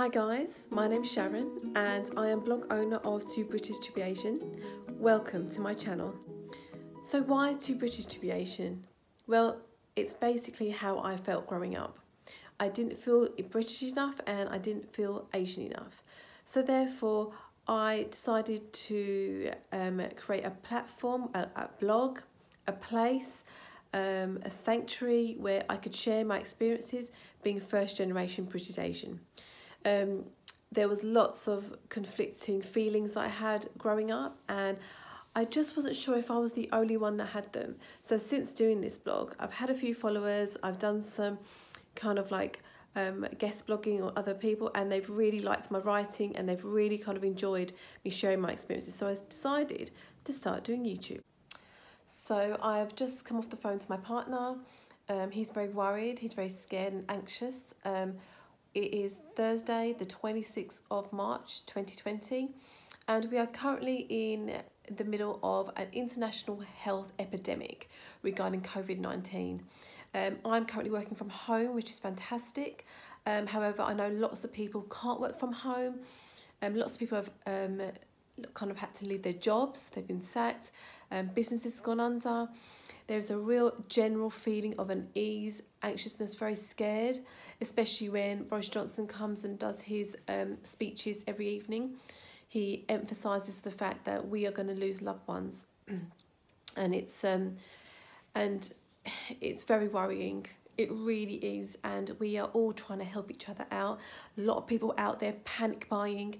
Hi guys, my name's Sharon and I am blog owner of Two British Asian. Welcome to my channel. So why Two British Asian? Well, it's basically how I felt growing up. I didn't feel British enough and I didn't feel Asian enough. So therefore, I decided to um, create a platform, a, a blog, a place, um, a sanctuary where I could share my experiences being first generation British Asian um, there was lots of conflicting feelings that I had growing up and I just wasn't sure if I was the only one that had them. So since doing this blog, I've had a few followers, I've done some kind of like um, guest blogging or other people and they've really liked my writing and they've really kind of enjoyed me sharing my experiences. So I decided to start doing YouTube. So I've just come off the phone to my partner. Um, he's very worried, he's very scared and anxious. Um, it is Thursday, the 26th of March 2020, and we are currently in the middle of an international health epidemic regarding COVID 19. Um, I'm currently working from home, which is fantastic. Um, however, I know lots of people can't work from home. Um, lots of people have um, kind of had to leave their jobs, they've been sacked, um, businesses gone under. There's a real general feeling of an ease, anxiousness, very scared, especially when Boris Johnson comes and does his um, speeches every evening. He emphasises the fact that we are going to lose loved ones, and it's um, and it's very worrying. It really is, and we are all trying to help each other out. A lot of people out there panic buying,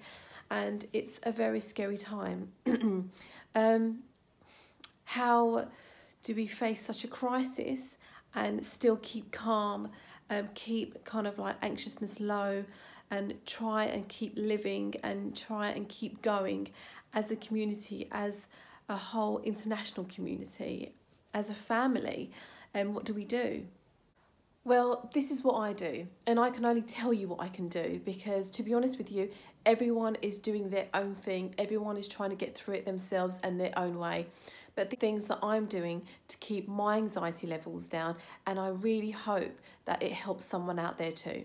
and it's a very scary time. um, how do we face such a crisis and still keep calm, um, keep kind of like anxiousness low, and try and keep living and try and keep going as a community, as a whole international community, as a family? And what do we do? Well, this is what I do, and I can only tell you what I can do because, to be honest with you, everyone is doing their own thing, everyone is trying to get through it themselves and their own way but the things that I'm doing to keep my anxiety levels down, and I really hope that it helps someone out there too.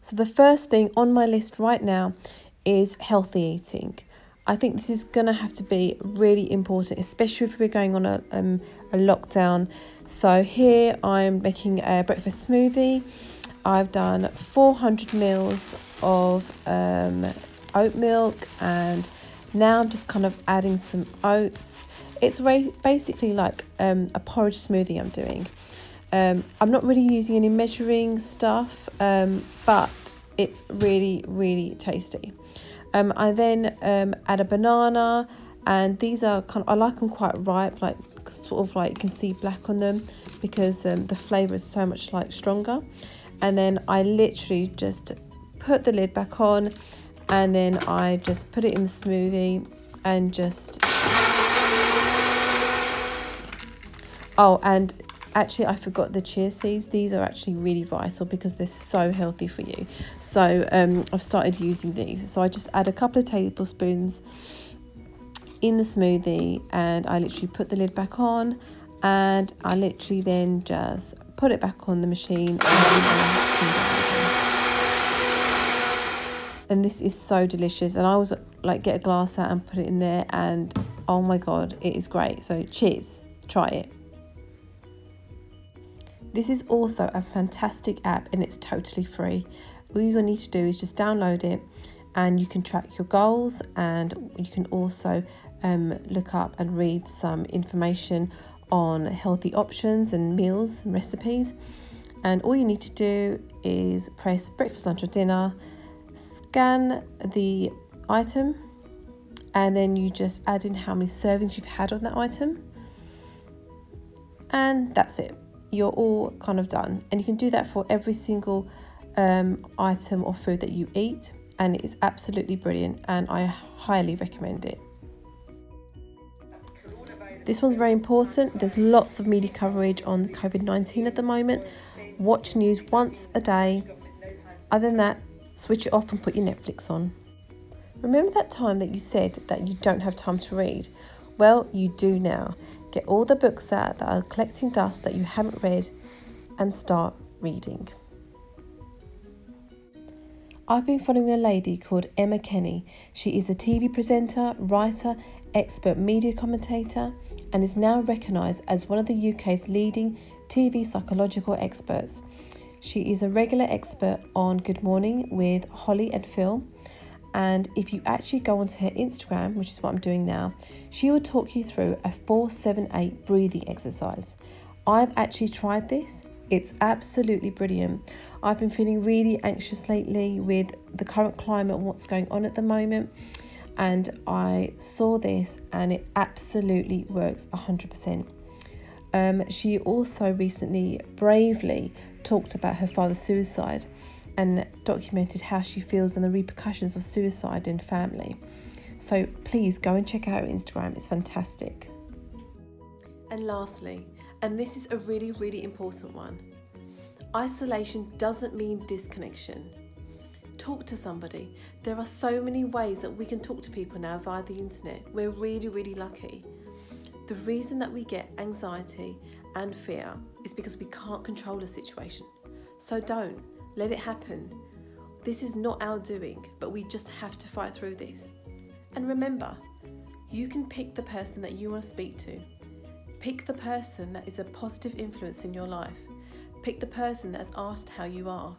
So, the first thing on my list right now is healthy eating. I think this is going to have to be really important, especially if we're going on a, um, a lockdown. So, here I'm making a breakfast smoothie. I've done 400 mils of um, oat milk and now I'm just kind of adding some oats it's basically like um, a porridge smoothie I'm doing. Um, I'm not really using any measuring stuff, um, but it's really, really tasty. Um, I then um, add a banana, and these are kind of, I like them quite ripe, like sort of like you can see black on them because um, the flavour is so much like stronger. And then I literally just put the lid back on, and then I just put it in the smoothie and just Oh, and actually, I forgot the chia seeds. These are actually really vital because they're so healthy for you. So um, I've started using these. So I just add a couple of tablespoons in the smoothie and I literally put the lid back on and I literally then just put it back on the machine and this is so delicious and I always like get a glass out and put it in there and oh my god it is great so cheers try it this is also a fantastic app and it's totally free. All you need to do is just download it and you can track your goals and you can also um, look up and read some information on healthy options and meals and recipes. And all you need to do is press breakfast, lunch, or dinner, scan the item, and then you just add in how many servings you've had on that item. And that's it you're all kind of done. And you can do that for every single um, item or food that you eat, and it is absolutely brilliant, and I highly recommend it. This one's very important. There's lots of media coverage on COVID 19 at the moment. Watch news once a day. Other than that, switch it off and put your Netflix on. Remember that time that you said that you don't have time to read? Well, you do now. Get all the books out that are collecting dust that you haven't read and start reading. I've been following a lady called Emma Kenny. She is a TV presenter, writer, expert media commentator, and is now recognised as one of the UK's leading TV psychological experts. She is a regular expert on Good Morning with Holly and Phil. And if you actually go onto her Instagram, which is what I'm doing now, she will talk you through a 478 breathing exercise. I've actually tried this it's absolutely brilliant. I've been feeling really anxious lately with the current climate and what's going on at the moment. And I saw this and it absolutely works 100%. Um, she also recently bravely talked about her father's suicide and documented how she feels and the repercussions of suicide in family. So please go and check out her Instagram, it's fantastic. And lastly, and this is a really, really important one. Isolation doesn't mean disconnection. Talk to somebody. There are so many ways that we can talk to people now via the internet. We're really, really lucky. The reason that we get anxiety and fear is because we can't control a situation. So don't let it happen. This is not our doing, but we just have to fight through this. And remember, you can pick the person that you want to speak to. Pick the person that is a positive influence in your life. Pick the person that has asked how you are.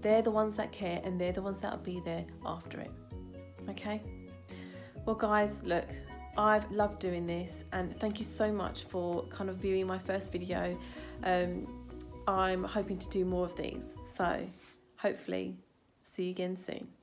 They're the ones that care and they're the ones that'll be there after it. Okay? Well, guys, look, I've loved doing this and thank you so much for kind of viewing my first video. Um, I'm hoping to do more of these. So, hopefully, see you again soon.